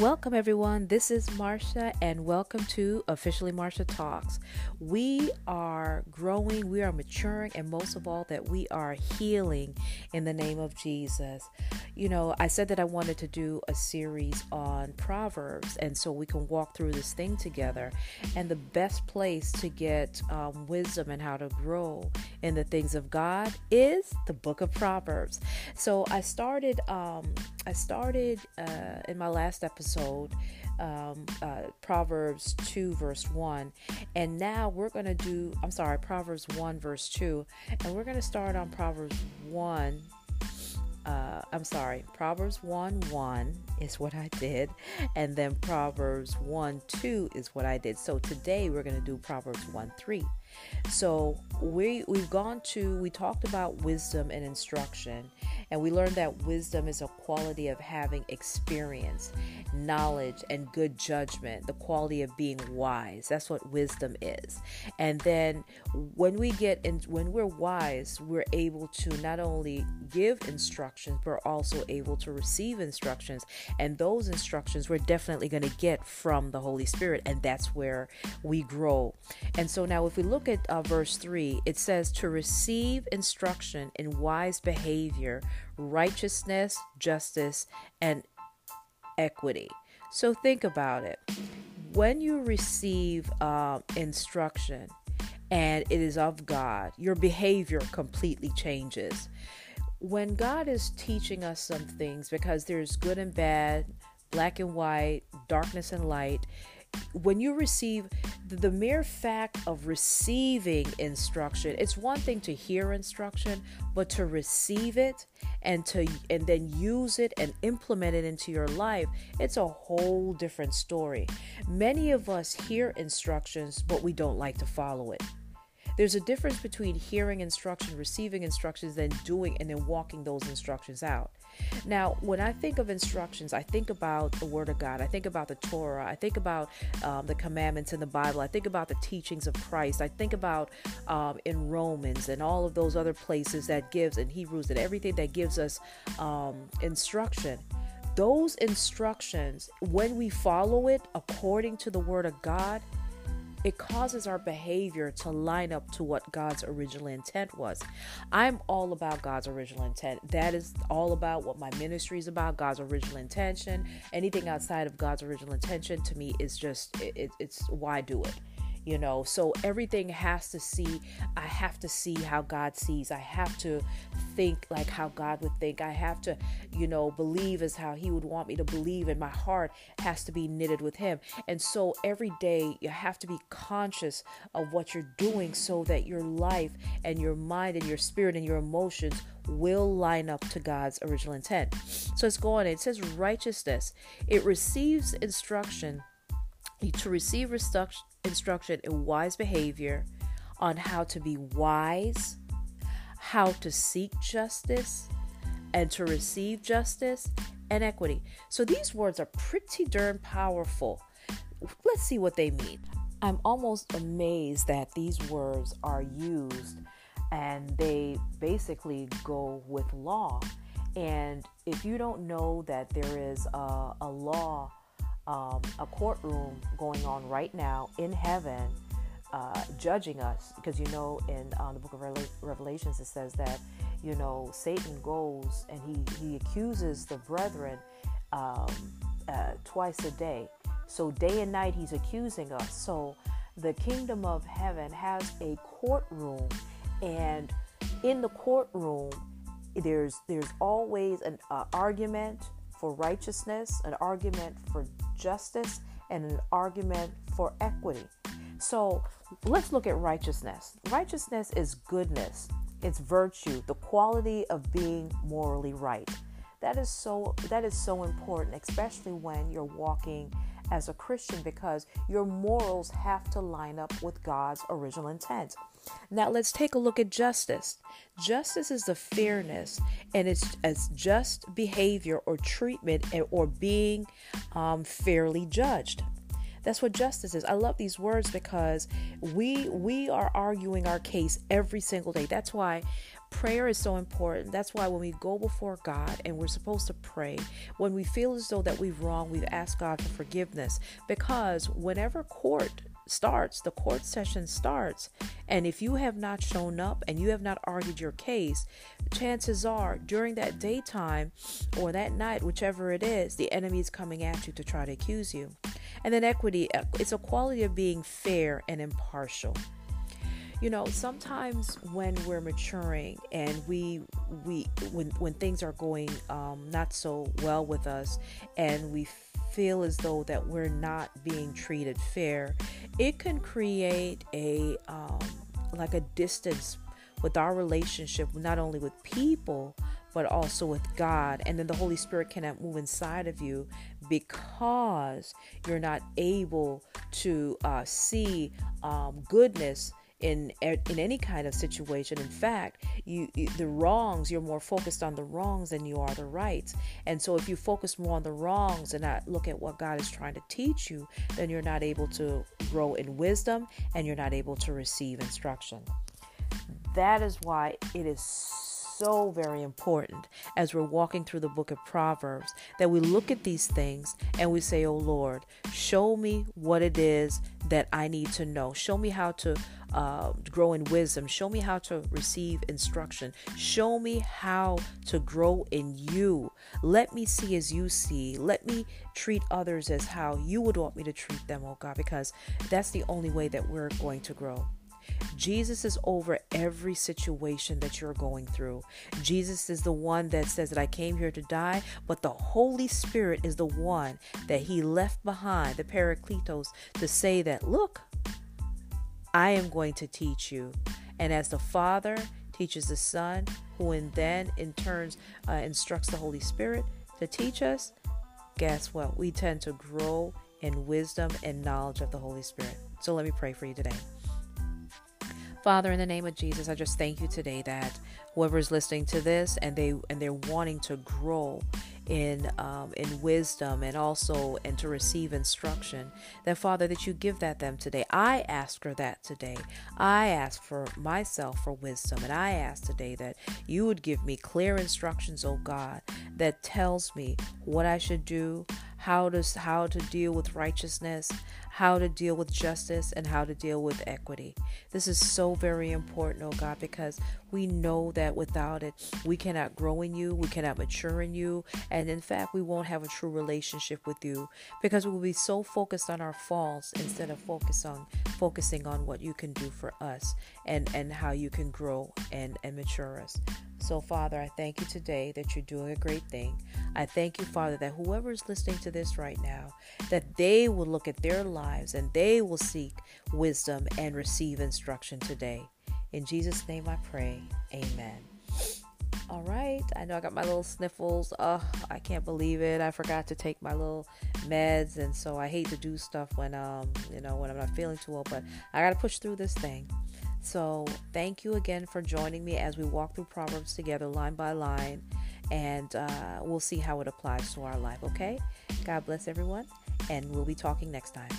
Welcome, everyone. This is Marsha, and welcome to Officially Marsha Talks. We are growing, we are maturing, and most of all, that we are healing in the name of Jesus. You know, I said that I wanted to do a series on Proverbs, and so we can walk through this thing together. And the best place to get um, wisdom and how to grow in the things of God is the book of Proverbs. So I started, um, I started uh, in my last episode um, uh, Proverbs 2, verse 1. And now we're going to do, I'm sorry, Proverbs 1, verse 2. And we're going to start on Proverbs 1. Uh, I'm sorry, Proverbs 1 1 is what I did, and then Proverbs 1 2 is what I did. So today we're going to do Proverbs 1 3. So we we've gone to we talked about wisdom and instruction and we learned that wisdom is a quality of having experience, knowledge and good judgment, the quality of being wise. That's what wisdom is. And then when we get in when we're wise, we're able to not only give instructions but also able to receive instructions and those instructions we're definitely going to get from the Holy Spirit and that's where we grow. And so now if we look look at uh, verse 3, it says to receive instruction in wise behavior, righteousness, justice, and equity. So think about it. When you receive uh, instruction and it is of God, your behavior completely changes. When God is teaching us some things, because there's good and bad, black and white, darkness and light, when you receive the mere fact of receiving instruction it's one thing to hear instruction but to receive it and to and then use it and implement it into your life it's a whole different story many of us hear instructions but we don't like to follow it there's a difference between hearing instruction, receiving instructions, then doing and then walking those instructions out. Now, when I think of instructions, I think about the Word of God. I think about the Torah. I think about um, the commandments in the Bible. I think about the teachings of Christ. I think about um, in Romans and all of those other places that gives, in Hebrews, and everything that gives us um, instruction those instructions, when we follow it according to the Word of God, it causes our behavior to line up to what God's original intent was. I'm all about God's original intent. That is all about what my ministry is about, God's original intention. Anything outside of God's original intention to me is just, it, it's why do it? You know so everything has to see i have to see how god sees i have to think like how god would think i have to you know believe as how he would want me to believe and my heart has to be knitted with him and so every day you have to be conscious of what you're doing so that your life and your mind and your spirit and your emotions will line up to God's original intent. So let's go on. It says righteousness. It receives instruction to receive instruction in wise behavior on how to be wise, how to seek justice, and to receive justice and equity. So these words are pretty darn powerful. Let's see what they mean. I'm almost amazed that these words are used and they basically go with law. And if you don't know that there is a, a law um, a courtroom going on right now in heaven, uh, judging us. Because you know, in uh, the book of Revelations, it says that you know Satan goes and he he accuses the brethren um, uh, twice a day. So day and night he's accusing us. So the kingdom of heaven has a courtroom, and in the courtroom, there's there's always an uh, argument for righteousness, an argument for justice, and an argument for equity. So let's look at righteousness. Righteousness is goodness, it's virtue, the quality of being morally right. That is so that is so important, especially when you're walking as a Christian because your morals have to line up with God's original intent. Now let's take a look at justice. Justice is the fairness and it's as just behavior or treatment or being um, fairly judged. That's what justice is. I love these words because we we are arguing our case every single day. That's why prayer is so important. That's why when we go before God and we're supposed to pray, when we feel as though that we've wronged, we've asked God for forgiveness. Because whenever court starts, the court session starts, and if you have not shown up and you have not argued your case, chances are during that daytime or that night, whichever it is, the enemy is coming at you to try to accuse you. And then equity, it's a quality of being fair and impartial you know sometimes when we're maturing and we we when when things are going um, not so well with us and we feel as though that we're not being treated fair it can create a um, like a distance with our relationship not only with people but also with God. And then the Holy Spirit cannot move inside of you because you're not able to uh, see um, goodness in in any kind of situation. In fact, you, you, the wrongs you're more focused on the wrongs than you are the rights. And so if you focus more on the wrongs and not look at what God is trying to teach you, then you're not able to grow in wisdom and you're not able to receive instruction. That is why it is so very important as we're walking through the book of Proverbs that we look at these things and we say, Oh Lord, show me what it is that I need to know. Show me how to uh, grow in wisdom. Show me how to receive instruction. Show me how to grow in you. Let me see as you see. Let me treat others as how you would want me to treat them, oh God, because that's the only way that we're going to grow. Jesus is over every situation that you're going through. Jesus is the one that says that I came here to die, but the Holy Spirit is the one that He left behind, the Parakletos, to say that, look, I am going to teach you. And as the Father teaches the Son, who then in turns uh, instructs the Holy Spirit to teach us, guess what? We tend to grow in wisdom and knowledge of the Holy Spirit. So let me pray for you today. Father, in the name of Jesus, I just thank you today that whoever is listening to this and they and they're wanting to grow in um, in wisdom and also and to receive instruction that father that you give that them today. I ask for that today. I ask for myself for wisdom and i ask today that you would give me clear instructions oh god that tells me what i should do how to how to deal with righteousness, how to deal with justice, and how to deal with equity. This is so very important, oh God, because we know that without it, we cannot grow in you, we cannot mature in you, and in fact, we won't have a true relationship with you because we will be so focused on our faults instead of focus on focusing on what you can do for us and and how you can grow and and mature us. So, Father, I thank you today that you're doing a great thing. I thank you, Father, that whoever is listening to this right now, that they will look at their lives and they will seek wisdom and receive instruction today. In Jesus' name I pray. Amen. All right. I know I got my little sniffles. Oh, I can't believe it. I forgot to take my little meds and so I hate to do stuff when um, you know, when I'm not feeling too well, but I got to push through this thing. So, thank you again for joining me as we walk through Proverbs together, line by line, and uh, we'll see how it applies to our life, okay? God bless everyone, and we'll be talking next time.